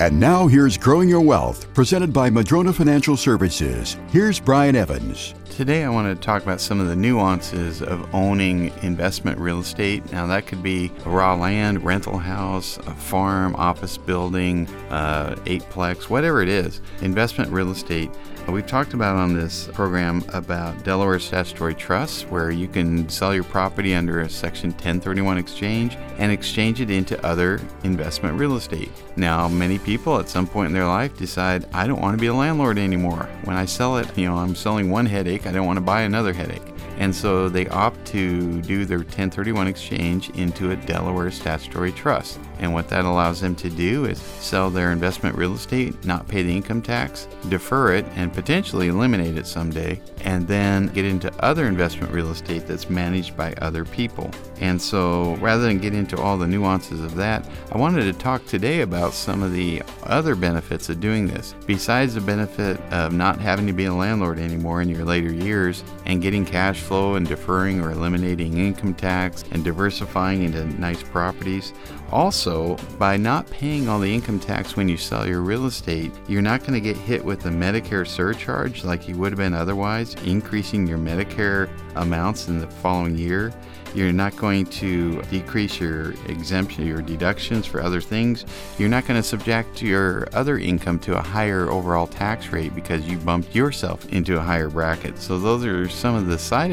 And now here's Growing Your Wealth, presented by Madrona Financial Services. Here's Brian Evans. Today, I want to talk about some of the nuances of owning investment real estate. Now, that could be raw land, rental house, a farm, office building, uh, eightplex, whatever it is. Investment real estate. Uh, we've talked about on this program about Delaware statutory trusts, where you can sell your property under a Section 1031 exchange and exchange it into other investment real estate. Now, many people at some point in their life decide, I don't want to be a landlord anymore. When I sell it, you know, I'm selling one headache, I don't want to buy another headache. And so they opt to do their 1031 exchange into a Delaware statutory trust. And what that allows them to do is sell their investment real estate, not pay the income tax, defer it, and potentially eliminate it someday, and then get into other investment real estate that's managed by other people. And so rather than get into all the nuances of that, I wanted to talk today about some of the other benefits of doing this. Besides the benefit of not having to be a landlord anymore in your later years and getting cash flow and deferring or eliminating income tax and diversifying into nice properties, also, by not paying all the income tax when you sell your real estate, you're not going to get hit with the Medicare surcharge like you would have been otherwise, increasing your Medicare amounts in the following year. You're not going to decrease your exemption, your deductions for other things. You're not going to subject your other income to a higher overall tax rate because you bumped yourself into a higher bracket. So, those are some of the side